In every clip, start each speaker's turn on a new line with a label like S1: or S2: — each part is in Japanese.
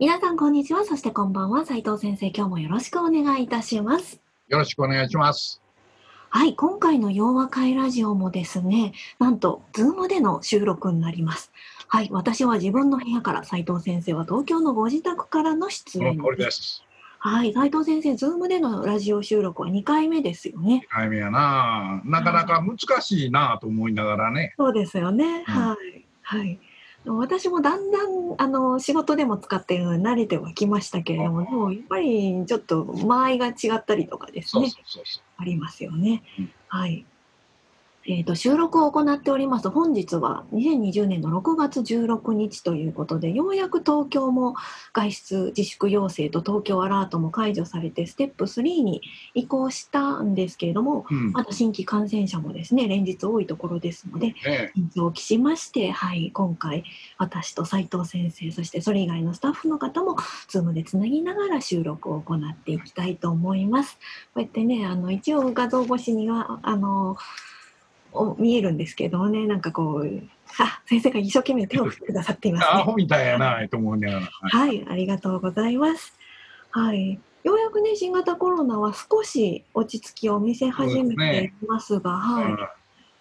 S1: 皆さんこんにちはそしてこんばんは斉藤先生今日もよろしくお願いいたします
S2: よろしくお願いします。
S1: はい、今回の洋和会ラジオもですね、なんと、 Zoom での収録になります。はい、私は自分の部屋から、斉藤先生は東京のご自宅からの出演
S2: です。
S1: はい、斉藤先生、 Zoom でのラジオ収録は2回目ですよね。
S2: 2回目やな。なかなか難しいなと思いながらね。
S1: そうですよね。
S2: うん
S1: はい。はい。私もだんだんあの仕事でも使っているので慣れてはきましたけれども、でもやっぱりちょっと間合いが違ったりとかですねありますよね。
S2: うん
S1: はい。えー、と収録を行っております本日は2020年の6月16日ということでようやく東京も外出自粛要請と東京アラートも解除されてステップ3に移行したんですけれども
S2: う。うん。
S1: まだ新規感染者もですね連日多いところですので
S2: ね
S1: 緊張を期しまして、はい、今回私と斉藤先生そしてそれ以外のスタッフの方も Zoom でつなぎながら収録を行っていきたいと思います。こうやってねあの一応画像越しにはあのお見えるんですけどもねなんかこうあ先生が一生懸命手を振ってくださっていますね。
S2: アホみたいやなと思いながら。はい
S1: はい、ありがとうございます。はい。ようやくね、新型コロナは少し落ち着きを見せ始めていますが、はい。
S2: うん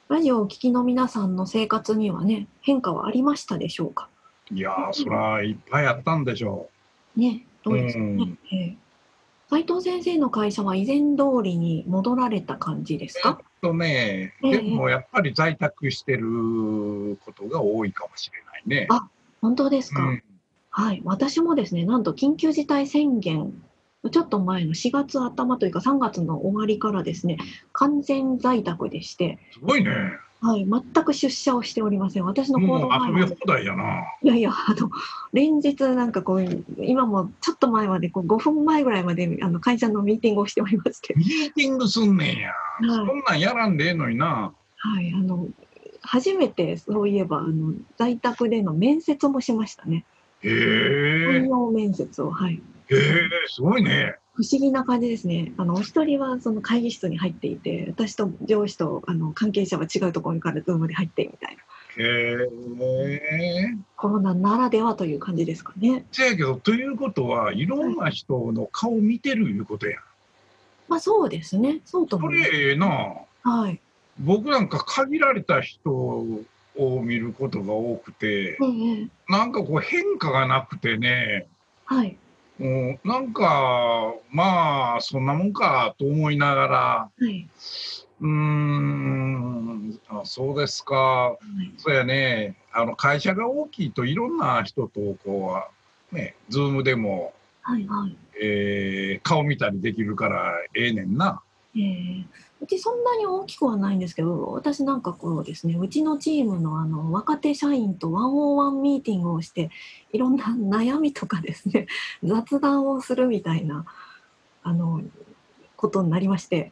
S1: ラジオをお聞きの皆さんの生活にはね、変化はありましたでしょうか？
S2: いやー、そらいっぱいあったんでしょ
S1: ね、どうですか？ね。ええ斉藤先生の会社は以前通りに戻られた感じです
S2: う。えっ
S1: か？
S2: とね、
S1: ええ
S2: でもやっぱり在宅してることが多いかもしれないね。
S1: あ本当ですか、
S2: うん
S1: はい。私もですね、なんと緊急事態宣言、ちょっと前の4月頭というか3月の終わりからですね、完全在宅でして、
S2: すごいね。
S1: はい、全く出社をしておりません。私の行
S2: も
S1: 動範囲
S2: 遊び放題やな。
S1: いやいや、あの、連日なんかこう、今もちょっと前まで、こう5分前ぐらいまであの会社のミーティングをしておりまして、
S2: ミーティングすんねんや。
S1: はい
S2: そんなんやらんでええのにな。
S1: はい、あの、初めてそういえば、あの、在宅での面接もしましたね。
S2: へ
S1: 採
S2: え。
S1: 用面接を、はい。
S2: へえ、すごいね。
S1: 不思議な感じですね。あの、お一人はその会議室に入っていて、私と上司とあの関係者は違うところからズームで入ってみたいな。
S2: へえ。
S1: コロナならではという感じですかね。
S2: せやけど、ということは、いろんな人の顔見てるいうことやん。
S1: まあそうですね。そうと
S2: そ
S1: 思います。
S2: れええな。
S1: はい。
S2: 僕なんか限られた人を見ることが多くて、
S1: ええ
S2: なんかこう変化がなくてね、
S1: はい。
S2: もうなんか、まあ、そんなもんかと思いながら、
S1: はい。
S2: うーん、あそうですか。
S1: はい
S2: そうやね、あの会社が大きいといろんな人とこう、ね、ズームでも、
S1: はい。はい。
S2: えー顔見たりできるからええねんな。
S1: ええうちそんなに大きくはないんですけど、私なんかこうですね、うちのチームのあの若手社員とワンオンワンミーティングをして、いろんな悩みとかですね、雑談をするみたいな、あの、ことになりまして、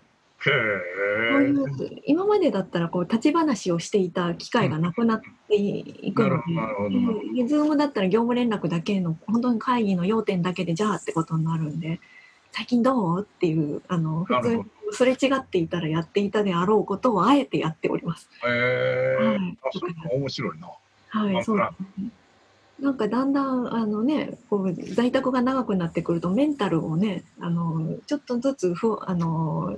S1: 今までだったらこう立ち話をしていた機会がなくなっていくので、ズームだったら業務連絡だけの、本当に会議の要点だけでじゃあってことになるんで、最近どう？っていう、あの、普通にすれ違っていたらやっていたであろうことをあえてやっております。
S2: へえ。
S1: はい
S2: 面白いな。
S1: はい、
S2: あ
S1: そうですね。なんかだんだんあのね、こう在宅が長くなってくるとメンタルをね、あのちょっとずつふあの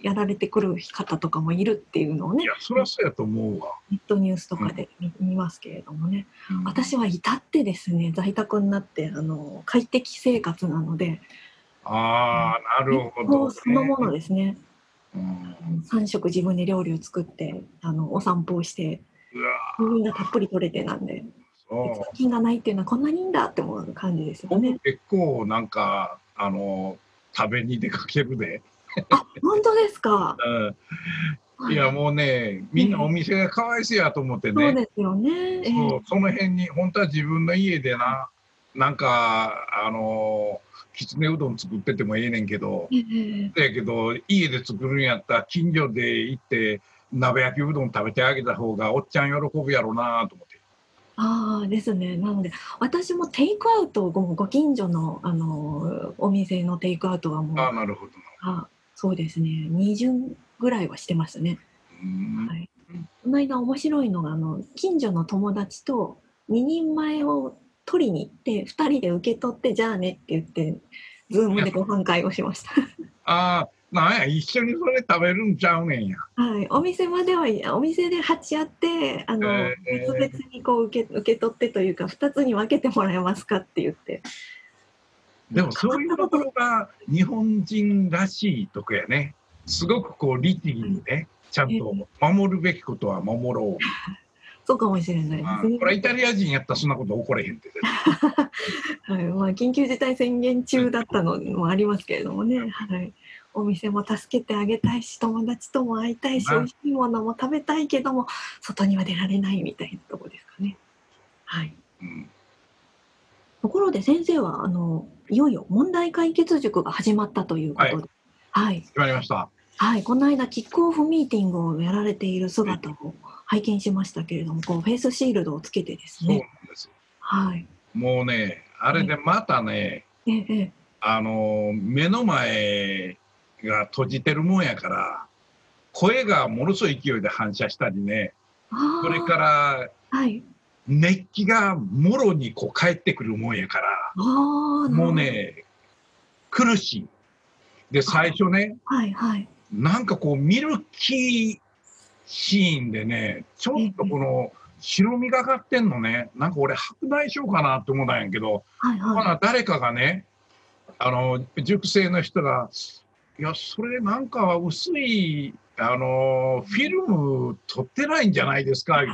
S1: やられてくる方とかもいるっていうのをね
S2: いや、そりゃそうやと思うわ。
S1: ネットニュースとかで見見ますけれどもね、
S2: うん
S1: 私は至ってですね在宅になってあの快適生活なので
S2: ああ、なるほ
S1: も
S2: ど、
S1: うそのものですね
S2: うん
S1: 3食自分で料理を作ってあのお散歩をして
S2: うわ
S1: 睡眠がたっぷり取れてなんで
S2: そう
S1: 通勤がないっていうのはこんなにいいんだって思う感じですよね。
S2: 結構なんか、あの、食べに出かけるで。
S1: あ本当ですか？
S2: うん、いや、もうね、みんなお店がかわいそうやと思ってね。
S1: そうですよね。え
S2: そうその辺に、本当は自分の家でな、なんかあのきつねうどん作っててもええねんけど、だけど家で作るんやったら近所で行って鍋焼きうどん食べてあげた方がおっちゃん喜ぶやろうなと思って。
S3: ああですね。なので私もテイクアウトごご近所のあのお店のテイクアウトはもう
S2: ああなるほど
S3: あそうですね20ぐらいはしてますね。
S2: うん
S3: はい。この間面白いのがあの近所の友達と2人前を取りに行って2人で受け取ってじゃあねって言ってズームでご飯会をしました。
S2: ああなんや一緒にそれ食べるんちゃうねんや。
S3: はい、お店まではいお店で鉢合ってあの、
S2: えー
S3: 別々にこう受け受け取ってというか2つに分けてもらえますかって言って
S2: でもそういうところが日本人らしいとこやね。すごくこう律儀にね、ちゃんと守るべきことは守ろう。
S3: そうかもしれない
S2: まあ、
S3: ですね
S2: こ。れイタリア人やったらそんなこと起これへんって。
S3: はいまあ、緊急事態宣言中だったのもありますけれどもね、はい、お店も助けてあげたいし友達とも会いたいし
S2: まあ
S3: 美味しいものも食べたいけども外には出られないみたいなところですかね。はい、
S2: うん、
S3: ところで先生はあのいよいよ問題解決塾が始まったということで、はい
S2: 決まりました。
S3: はい、この間キックオフミーティングをやられている姿を拝見しましたけれどもこうフェイスシールドをつけてです
S2: そうなん
S3: ね。
S2: です。
S3: はい
S2: もうね、あれでまたね、
S3: ええええ
S2: あの目の前が閉じてるもんやから、声がものすごい勢いで反射したりね、それから
S3: はい、
S2: 熱気がもろにこう返ってくるもんやから、もうね、苦しい。で、最初ね、
S3: はいはい。
S2: なんかこう、ミルキーシーンでね、ちょっとこの白みがかってんのね、なんか俺、白内障かなって思ったんやけど、
S3: はいはい。
S2: 誰かがね、あの、熟成の人が、いや、それなんか薄い、あの、フィルム撮ってないんじゃないですか、え？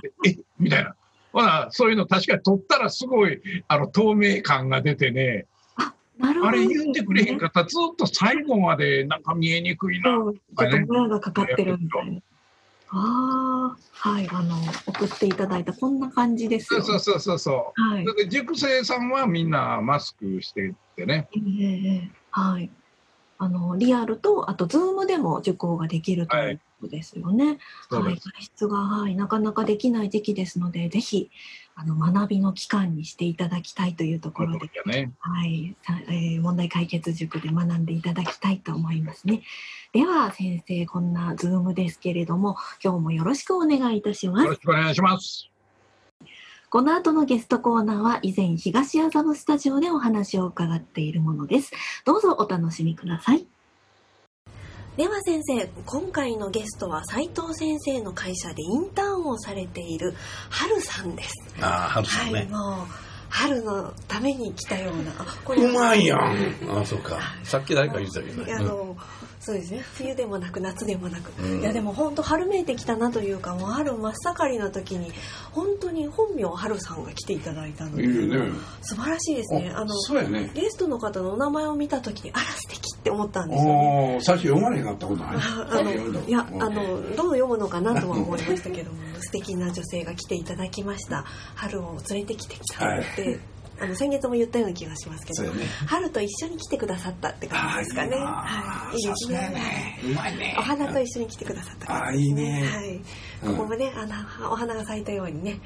S2: みたいな。ほな、そういうの確かに撮ったらすごい、あの、透明感が出てね、あれ言ってくれへんかったらずっと最後までなんか見えにくいな。
S3: そうちょっとがかかってるみたいな。ああ、はい、あの、送っていただいたこんな感じですよ。
S2: そうそうそうそうそう。
S3: はい。
S2: で熟成さんはみんなマスクしてってね。
S3: ええええはい。あの、リアルと、あと、ズームでも受講ができるということですよね。はい。
S2: そうです。
S3: 外出が、はい、なかなかできない時期ですので、ぜひ、あの、学びの期間にしていただきたいというところで、
S2: やね。
S3: はい、さえー問題解決塾で学んでいただきたいと思いますね。では先生、こんなズームですけれども、今日もよろしくお願いいたします。
S2: よろしくお願いします。
S3: この後のゲストコーナーは以前東麻布スタジオでお話を伺っているものです。どうぞお楽しみください。では先生、今回のゲストは斉藤先生の会社でインターンをされている春さんです。
S4: ああ、春さん
S3: はい、
S4: ね。
S3: もう春のために来たような。あこれ
S4: うまいやん。ああ、そうか。さっき誰か言ってたけどね。
S3: そうですね冬でもなく夏でもなく、
S4: うん
S3: いやでも本当春めいてきたなというかもう春真っ盛りの時に本当に本名春さんが来ていただいたので
S4: いいよね。
S3: 素晴らしいですねあの
S4: ね。
S3: ゲストの方のお名前を見た時にあら素敵って思ったんですよね
S4: 最初読まれへんかったことない？
S3: ああのいや
S4: うん
S3: あのどう読むのかなとは思いましたけども素敵な女性が来ていただきました春を連れてきてきたって、あの先月も言ったような気がしますけど
S4: ね。
S3: 春と一緒に来てくださったって感じですかね。
S4: あ
S3: はい、いいで
S4: さす
S3: ね。
S4: ね。うまいね。
S3: お花と一緒に来てくださった感じです
S4: あいいね
S3: はい。
S4: うん
S3: ここもね、あのお花が咲いたようにね、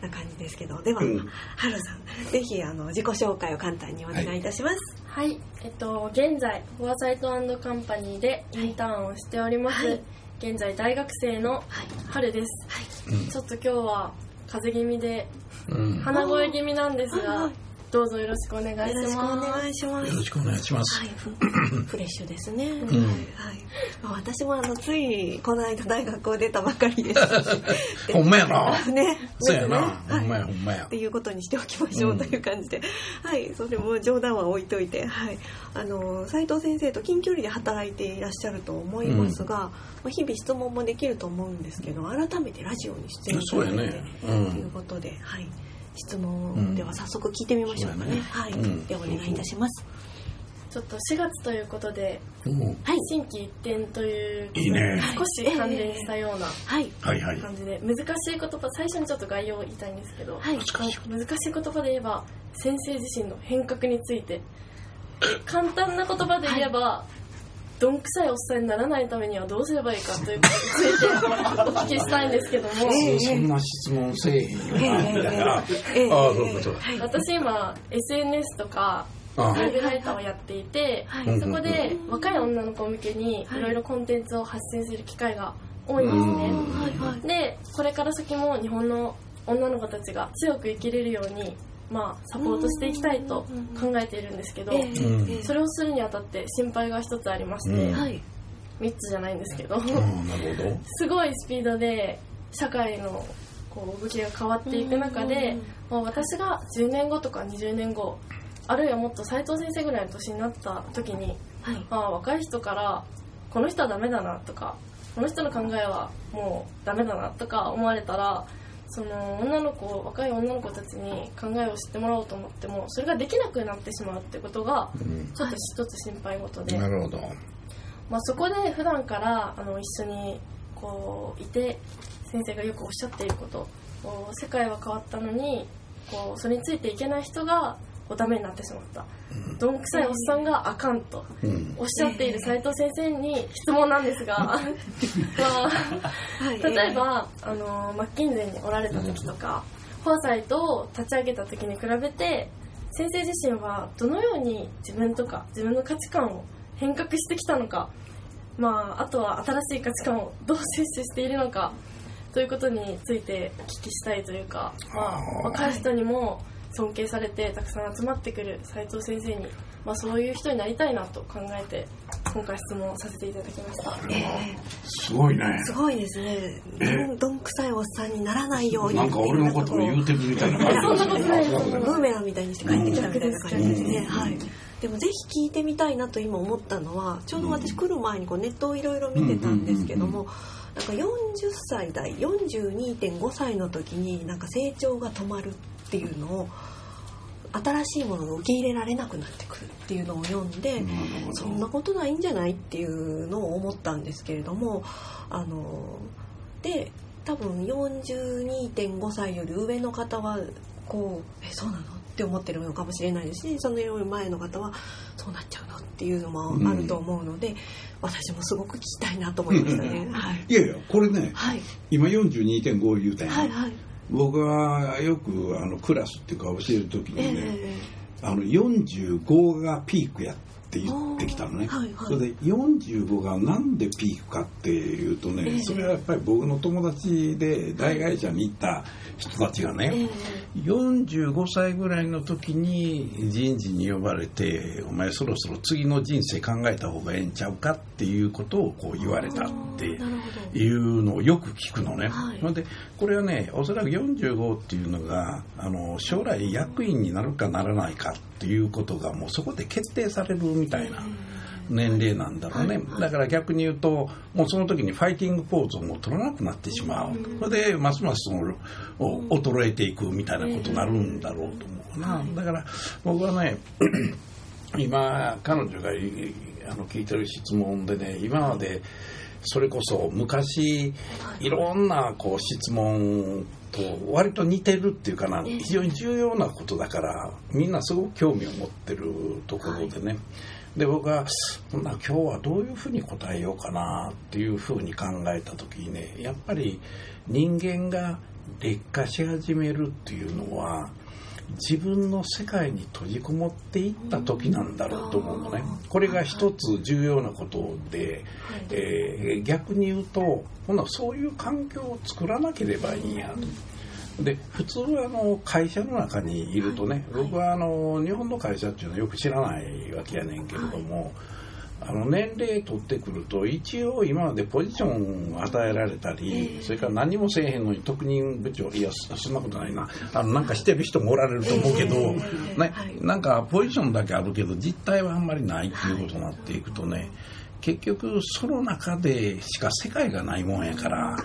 S3: な感じですけど、では、
S4: うん
S3: 春さん、ぜひあの自己紹介を簡単にお願いいたします。
S5: はい、えっと、現在、フォアサイトカンパニーでインターンをしております。
S3: はい
S5: 現在、大学生の
S3: はい。
S5: 春です。
S4: うん
S5: ちょっと今日は風邪気味で、
S4: うん。
S5: 鼻声気味なんですが
S3: はいはい、
S5: どうぞよろしくお願いします。
S3: よろしくお願いします。
S4: よろしくお願いします。
S3: はい、ふフレッシュですね。
S4: ん
S3: はい、まあ私もあのついこの間大学を出たばかりですし。
S4: ほんまやな。
S3: ね。
S4: そうやな。
S3: ですね
S4: ほんまや、ほんまや
S3: っ。ていうことにしておきましょうという感じで、はいそれも冗談は置いといてはいあの斉藤先生と近距離で働いていらっしゃると思いますが、まあ、日々質問もできると思うんですけど改めてラジオに出演いた
S4: そうや
S3: だいて、
S4: ね。う。
S3: というんことで、はい、質問では早速聞いてみましょうかね,、
S4: ね
S3: はい、
S4: うん
S3: ではお願いいたします。
S5: ちょっと4月ということで
S3: はい
S5: 新規一点という
S4: いいね。
S5: 少し関連したような
S3: はい。
S4: はいはい。
S5: 感じで難しい言葉最初にちょっと概要を言いたいんですけど、
S3: はい。
S4: 難しい。
S5: 難しい言葉で言えば先生自身の変革について簡単な言葉で言えば、どんくさいおっさんにならないためにはどうすればいいかということについてお聞きしたいんですけども、
S3: ええ
S4: そんな質問せえ。へんよな、みたいな。
S3: ええ
S4: ああ、そういうこと。
S5: 私今 SNS とかウ
S4: あ。
S5: ェブライターをやっていて、
S3: はい。
S5: そこで若い女の子向けにい。ろいろコンテンツを発信する機会が多いんですね。でこれから先も日本の女の子たちが強く生きれるように、まあ、サポートしていきたいと考えているんですけど、それをするにあたって心配が一つありまして、
S4: うん
S3: はい。
S5: 3つじゃないんですけど、
S4: あ、なるほど。
S5: すごいスピードで社会のこう動きが変わっていく中で、まあ、私が10年後とか20年後あるいはもっと斉藤先生ぐらいの年になった時に、
S3: はい。
S5: まあ、若い人からこの人はダメだなとかこの人の考えはもうダメだなとか思われたらその女の子若い女の子たちに考えを知ってもらおうと思ってもそれができなくなってしまうってことが
S4: うん
S5: ちょっと一つ心配事で、
S4: なるほど。
S5: まあ、そこで普段からあの一緒にこういて先生がよくおっしゃっていること世界は変わったのにこうそれについていけない人がこうダメになってしまった、どんくさいおっさんがあかんと。
S4: うん。
S5: おっしゃっている斉藤先生に質問なんですが、まあ、
S3: はい。
S5: 例えばあのマッキンゼンにおられた時とかフォーサイトを立ち上げた時に比べて先生自身はどのように自分とか自分の価値観を変革してきたのか、まあ、あとは新しい価値観を どう摂取しているのかということについてお聞きしたいというか、まあ、若い人にも尊敬されてたくさん集まってくる斉藤先生に、まあ、そういう人になりたいなと考えて今回質問させていただきました。
S3: ええ。
S4: すごいね。
S3: すごいですね。どんどんくさいおっさんにならないように。
S4: なんか俺のことを言うてるみたいな感じ
S5: そんなことないです
S3: ブーメランみたいにして帰ってきたみたいな感じですね、
S4: うん。
S3: はい。でもぜひ聞いてみたいなと今思ったのはちょうど私来る前にこうネットをいろいろ見てたんですけどもなんか40歳代42.5歳の時になんか成長が止まるっていうのを新しいものが受け入れられなくなってくるっていうのを読んで、そんなことないんじゃないっていうのを思ったんですけれどもあので多分42.5歳より上の方はこうえそうなの？って思ってるのかもしれないですしそのより前の方はそうなっちゃうの？っていうのもあると思うので、私もすごく聞きたいなと思いましたね。はい、
S4: いやいや、これね、
S3: はい、
S4: 今42.5言うたやん。
S3: はいはい
S4: 僕はよくあのクラスっていうか教える時
S3: え
S4: にね、
S3: え
S4: あの45がピークやって言ってきたのね、
S3: はいはい。
S4: それで45がなんでピークかっていうとね、
S3: ええ。
S4: それはやっぱり僕の友達で大会社に行った人たちがね、
S3: ええ
S4: 45歳ぐらいの時に人事に呼ばれてお前そろそろ次の人生考えた方がええんちゃうかっていうことをこう言われたっていうのをよく聞くのね、
S3: はい。
S4: でこれはねおそらく45っていうのがあの将来役員になるかならないかっていうことがもうそこで決定されるみたいな年齢なんだろうね、
S3: はい。はい。
S4: だから逆に言うともうその時にファイティングポーズをもう取らなくなってしまう、それでますますそのお衰えていくみたいなことになるんだろうと思うな、だから僕はね 今彼女がいあの聞いてる質問でね今までそれこそ昔い。ろんなこう質問と割と似てるっていうかな非常に重要なことだからみんなすごく興味を持ってるところでね、はほんなら今日はどういうふうに答えようかなっていうふうに考えた時にねやっぱり人間が劣化し始めるっていうのは自分の世界に閉じこもっていった時なんだろうと思うのね。これが一つ重要なことで、えー逆に言うとほなそういう環境を作らなければいいんやと。で普通はあの会社の中にいるとね、僕はあの日本の会社っていうのはよく知らないわけやねんけれども、あの年齢取ってくると一応今までポジションを与えられたり、それから何もせえへんのに特任部長いやそそんなことないな。あのなんかしてる人もおられると思うけど、ねなんかポジションだけあるけど実態はあんまりないっていうことになっていくとね結局その中でしか世界がないもんやから。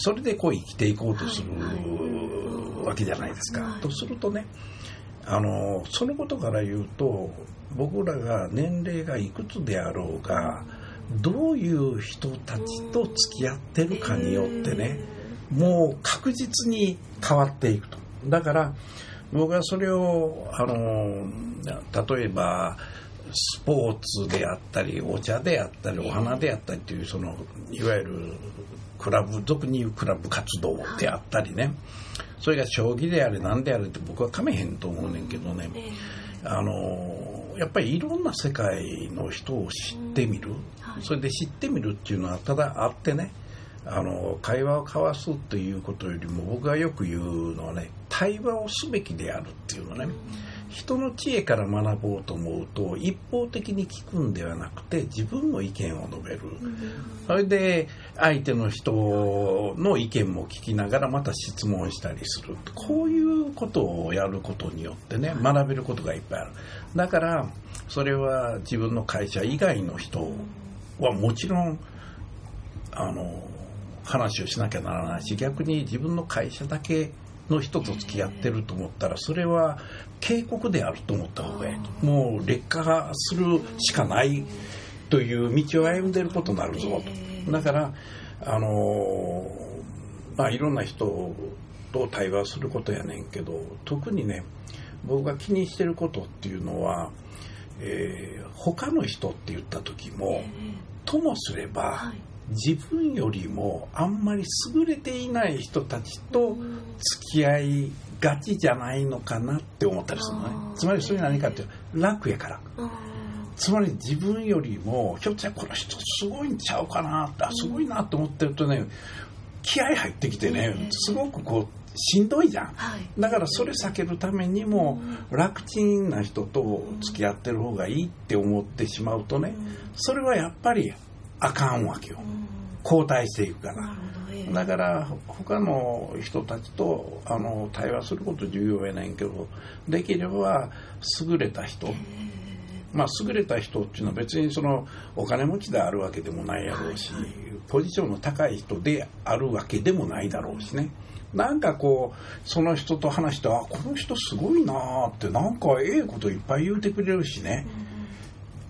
S4: それでこう生きていこうとするわけじゃないですか。とするとねあのそのことから言うと僕らが年齢がいくつであろうがどういう人たちと付き合ってるかによってねもう確実に変わっていくとだから僕はそれをあの例えばスポーツであったりお茶であったりお花であったりというそのいわゆるクラブ俗に言うクラブ活動であったりね。それが将棋であれ何であれって僕はかめへんと思うねんけどね。あのやっぱりいろんな世界の人を知ってみる。それで知ってみるっていうのはただあってね。あの会話を交わすということよりも僕がよく言うのはね対話をすべきであるっていうのね、人の知恵から学ぼうと思うと一方的に聞くんではなくて自分の意見を述べる、それで相手の人の意見も聞きながらまた質問したりする。こういうことをやることによってね学べることがいっぱいある。だからそれは自分の会社以外の人はもちろんあの話をしなきゃならないし逆に自分の会社だけの人と付き合ってると思ったらそれは警告であると思った方がいい。ともう劣化するしかないという道を歩んでることになるぞと。だからあのまあいろんな人と対話することやねんけど特にね僕が気にしてることっていうのは、えー、他の人って言った時もともすれば、自分よりもあんまり優れていない人たちと付き合いがちじゃないのかなって思ったりするのね。つまりそれ何かって楽やから。つまり自分よりもひょっとしたらこの人すごいんちゃうかなってすごいなと思ってるとね気合入ってきてね。すごくこうしんどいじゃん、だからそれ避けるためにも楽ちんな人と付き合ってる方がいいって思ってしまうとねそれはやっぱりあかんわけよ、交代していくから。だから他の人たちとあの対話すること重要やねんけどできれば優れた人。まあ優れた人っていうのは別にそのお金持ちであるわけでもないやろうしポジションの高い人であるわけでもないだろうしね。なんかこうその人と話してあこの人すごいなーってなんかええこといっぱい言うてくれるしね、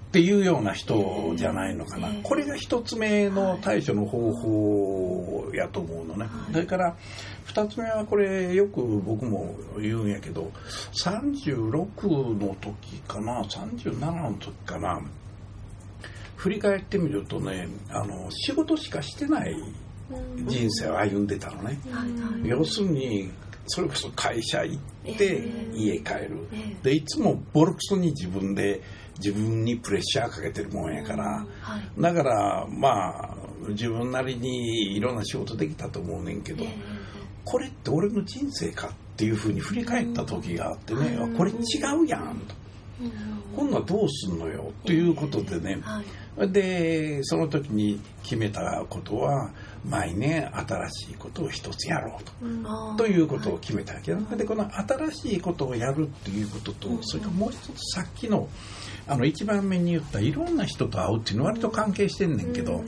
S4: っていうような人じゃないのかな、これが一つ目の対処の方法やと思うのね、それから二つ目はこれよく僕も言うんやけど36の時かな37の時かな。振り返ってみるとねあの仕事しかしてない人生を歩んでたのね、要するにそれこそ会社行って家帰る、でいつもボロクソに自分で自分にプレッシャーかけてるもんやから、だからまあ自分なりにいろんな仕事できたと思うねんけど、これって俺の人生かっていうふうに振り返った時があってね、これ違うやんと。今度はどうすんのよということでね、でその時に決めたことは毎年新しいことを一つやろうと、うん、ということを決めたわけだ、でこの新しいことをやるっていうことと、それからもう一つさっきのあの一番目に言ったいろんな人と会うっていうのは割と関係してんねんけど、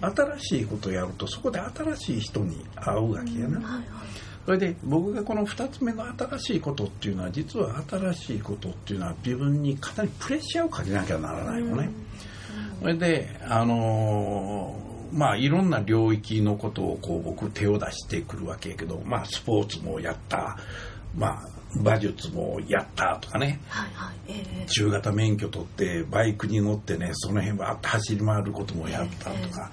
S4: 新しいことをやるとそこで新しい人に会うわけやな。それで僕がこの2つ目の新しいことっていうのは実は新しいことっていうのは自分にかなりプレッシャーをかけなきゃならないのね。それであのー、まあいろんな領域のことをこう僕手を出してくるわけやけどまあスポーツもやったまあ馬術もやったとかね、はいはいえー、中型免許取ってバイクに乗ってねその辺ばって走り回ることもやったとか、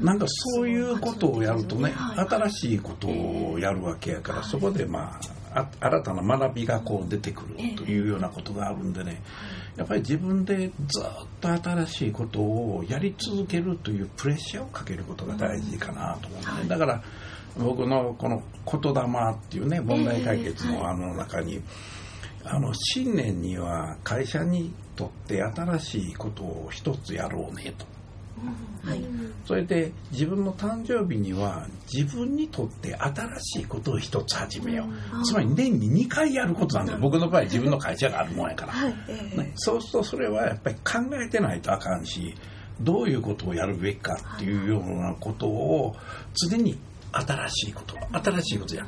S4: えー、なんかそういうことをやるとね、はいはい、新しいことをやるわけやから、そこでまあ新たな学びがこう出てくるというようなことがあるんでね、やっぱり自分でずっと新しいことをやり続けるというプレッシャーをかけることが大事かなと思うね、だから僕のこの「言霊」っていうね問題解決のあの中に、あの新年には会社にとって新しいことを一つやろうねと。はい、それで自分の誕生日には自分にとって新しいことを一つ始めよう、つまり年に2回やることなんだよ。僕の場合自分の会社があるもんやから、はい。ね、そうするとそれはやっぱり考えてないとあかんしどういうことをやるべきかっていうようなことを常に新しいこと新しいことや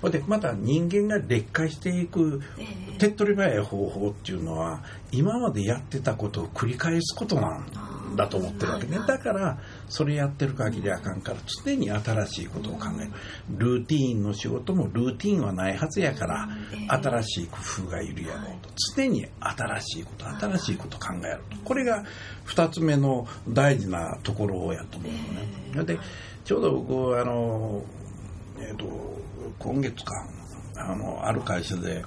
S4: ほんでまた人間が劣化していく
S3: ええ。
S4: 手っ取り早い方法っていうのは今までやってたことを繰り返すことなんだと思ってるわけね。
S3: はい
S4: だからそれやってる限りあかんから常に新しいことを考える。ルーティーンの仕事もルーティーンはないはずやから
S3: ええ。
S4: 新しい工夫がいるやろうと。常に新しいこと新しいことを考えると。これが2つ目の大事なところやと思うのね。でちょうど僕あのえっ、と今月かあのある会社で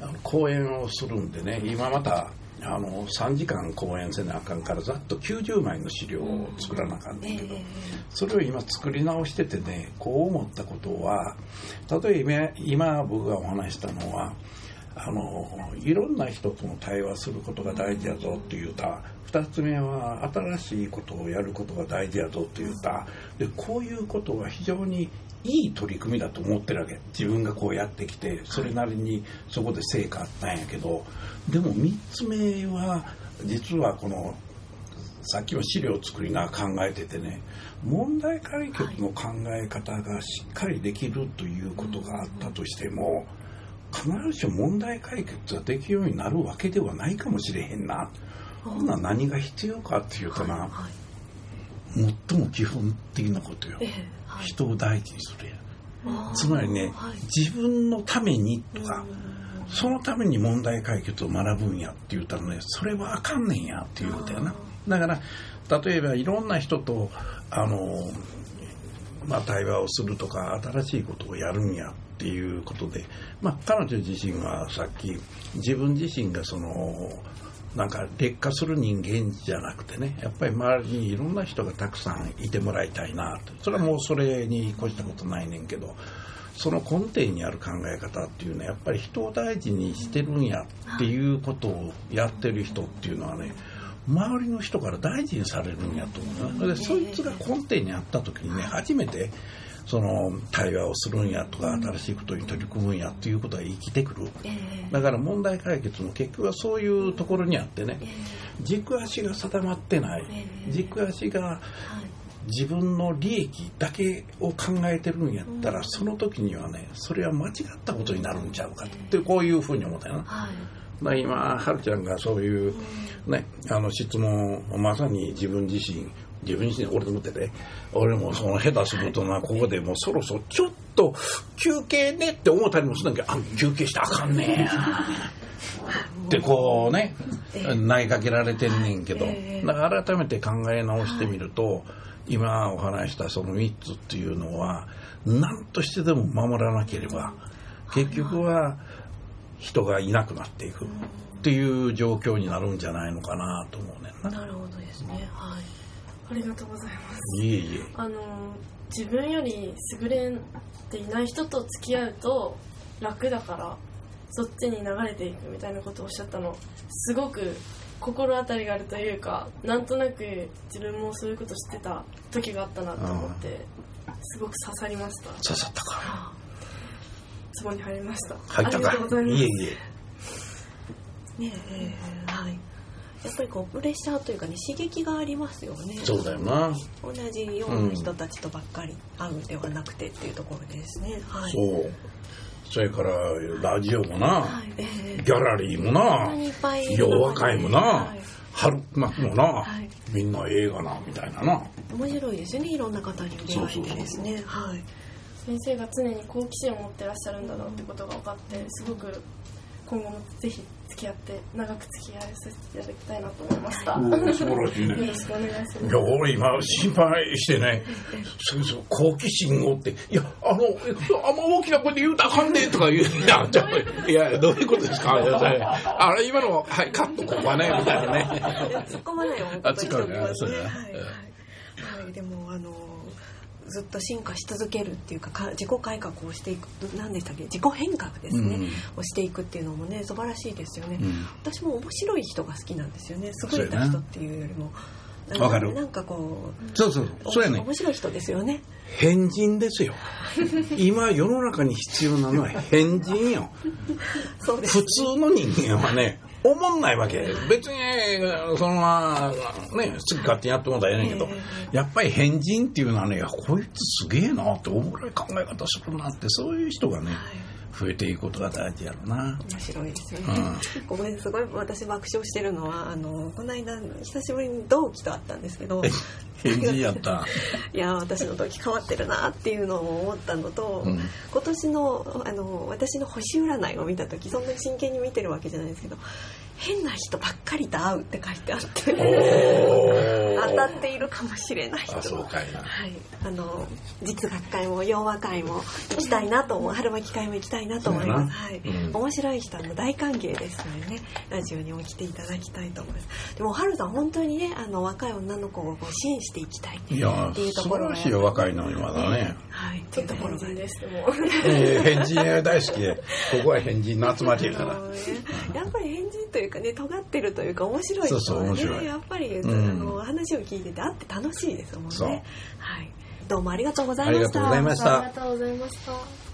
S4: あの講演をするんでね今またあの3時間講演せなあかんからざっと90枚の資料を作らなあかんねんけど、
S3: え。
S4: それを今作り直しててねこう思ったことは例えば今今僕がお話ししたのはあのいろんな人との対話することが大事やぞって言うた。2つ目は新しいことをやることが大事やぞって言うた。でこういうことは非常にいい取り組みだと思ってるわけ。自分がこうやってきてそれなりにそこで成果あったんやけど。でも3つ目は実はこのさっきの資料を作りながら考えててね。問題解決の考え方がしっかりできるということがあったとしても必ずしも問題解決ができるようになるわけではないかもしれへんな。ほんなら何が必要かっていうとな、
S3: はい
S4: 最も基本的なことよ。
S3: ええはい。
S4: 人を大事にするやつ。まりね
S3: はい。
S4: 自分のためにとか
S3: うん。
S4: そのために問題解決を学ぶんやって言ったらねそれはあかんねんやっていうことやな。だから例えばいろんな人とあの、まあ、対話をするとか新しいことをやるんやっていうことで、まあ、彼女自身はさっき自分自身がそのなんか劣化する人間じゃなくてねやっぱり周りにいろんな人がたくさんいてもらいたいなと。それはもうそれに越したことないねんけどその根底にある考え方っていうのはやっぱり人を大事にしてるんやっていうことをやってる人っていうのはね周りの人から大事にされるんやと思うな。でそいつが根底にあった時にね初めてその対話をするんやとか新しいことに取り組むんやっていうことが生きてくる。
S3: ええ。
S4: だから問題解決も結局はそういうところにあってね
S3: え
S4: 軸足が定まってない。
S3: ええ。
S4: 軸足が自分の利益だけを考えてるんやったら、その時にはねそれは間違ったことになるんちゃうかってこういうふうに思ったよな。
S3: はい。
S4: まあ、今、はるちゃんがそういう、ね、あの質問をまさに自分自身、自分自身、俺と思ってて、俺もその下手するとな、ここでもうそろそろちょっと休憩ねって思ったりもするんだけど、あ、休憩したらあかんねってこうね、投げかけられてんねんけど、
S3: ええ。
S4: だから改めて考え直してみると、今お話したその3つっていうのは、何としてでも守らなければ、結局は人がいなくなっていくっていう状況になるんじゃないのかなと思うねんな。
S3: なるほどですね。はい
S5: ありがとうございます
S4: いえいえ。
S5: あの自分より優れていない人と付き合うと楽だからそっちに流れていくみたいなことをおっしゃったのすごく心当たりがあるというかなんとなく自分もそういうこと知ってた時があったなと思ってすごく刺さりました
S4: 刺さったか。
S5: ツボに入りました
S4: 入ったか
S5: ありがとうござい。ます
S4: いえいえ。
S3: ねええはいやっぱりこうプレッシャーというかね刺激がありますよね。
S4: そうだよな。
S3: 同じような人たちとばっかり会うんではなくてっていうところですね。はい。
S4: そう。それから、ラジオもな、
S3: はい。ええ
S4: ギャラリーも
S3: な。
S4: 洋和会もな。
S3: はい、
S4: 春巻もな。
S3: はい、
S4: みんな映画な、みたいなな。
S3: 面白いですよねいろんな方に出会えてですね。はい。
S5: 先生が常に好奇心を持ってらっしゃるんだなってことが分かってすごく今後もぜひ付き合って長く付き合いさせていただきたいなと思いました、
S4: 素晴らしいね。
S5: よろしくお願いします。
S4: いや、俺今心配してね、そうそう、好奇心をって、いや、あの、えあんま大きな声で言うたらあかんねとか言う、いや、ちょっといや、どういうことですか？あれ、今の、はい、カット、ここはね、みたいなね。
S3: 突っ込まないよ。
S4: あ突っ込まない。
S3: はい、はい、はい、でもあのずっと進化し続けるっていうかか自己改革をしていく何でしたっけ？自己変革ですね、
S4: うん。
S3: をしていくっていうのもね素晴らしいですよね、
S4: うん。
S3: 私も面白い人が好きなんですよね。優れた人っていうよりも
S4: わかる
S3: なんかこう
S4: そうそう、そうやね。
S3: 面白い人ですよね
S4: 変人ですよ。今、世の中に必要なのは変人よ。
S3: そうです
S4: 普通の人間はね、おもんないわけ。別に、そのまま、ね、好き勝手にやってもらったらええねんけど、やっぱり変人っていうのはね、こいつすげえなって、おもろい考え方するなって、そういう人がね、増えていくことが大事やろな。
S3: 面白いですよね。
S4: うん。
S3: ごめん、すごい私爆笑してるのは、あの、この間、久しぶりに同期と会ったんですけど、
S4: 変人やった。
S3: いや、私の時変わってるなっていうのを思ったのと、
S4: うん。
S3: 今年の、あの、私の星占いを見た時、そんなに真剣に見てるわけじゃないですけど、変な人ばっかりと会うって書いてあって、当たっているかもしれない人。
S4: あ、そうかいな。
S3: はい、あの実学会も洋和会も行きたいなと思う。春巻き会も行きたいなと思います、はい。
S4: うん。
S3: 面白い人は大歓迎ですのでねラジオにも来ていただきたいと思います。でも春さん本当にねあの若い女の子をこう支援していきたい
S4: いや
S3: っていうと
S4: 素
S3: ころが
S4: 晴らしいよ、若いのにまだね。
S3: はい。って
S5: ちょっと
S3: いうところが
S5: 変人です。も。う
S4: えー変人大好きで、ここは変人の集まりやから。
S3: ね。やっぱり変人というかね尖ってるというか面白い人はね
S4: そうそう面白い。
S3: やっぱり、
S4: うん。
S3: あの話を聞いててあって楽しいですもんね。はい。どうもありがとうございました。
S4: ありがとうございました。
S5: ありがとうございました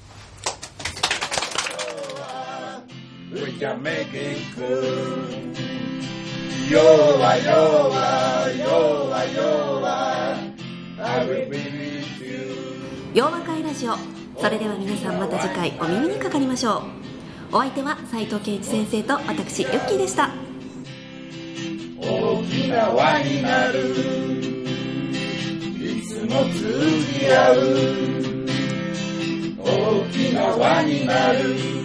S4: We can make it good. よわよわよわよわ I will be with you.
S6: 洋和会ラジオそれでは皆さんまた次回お耳にかかりましょうお相手は斉藤健一先生と私ヨッキーでした。
S4: 大きな輪になる。いつも通じ合う。大きな輪になる。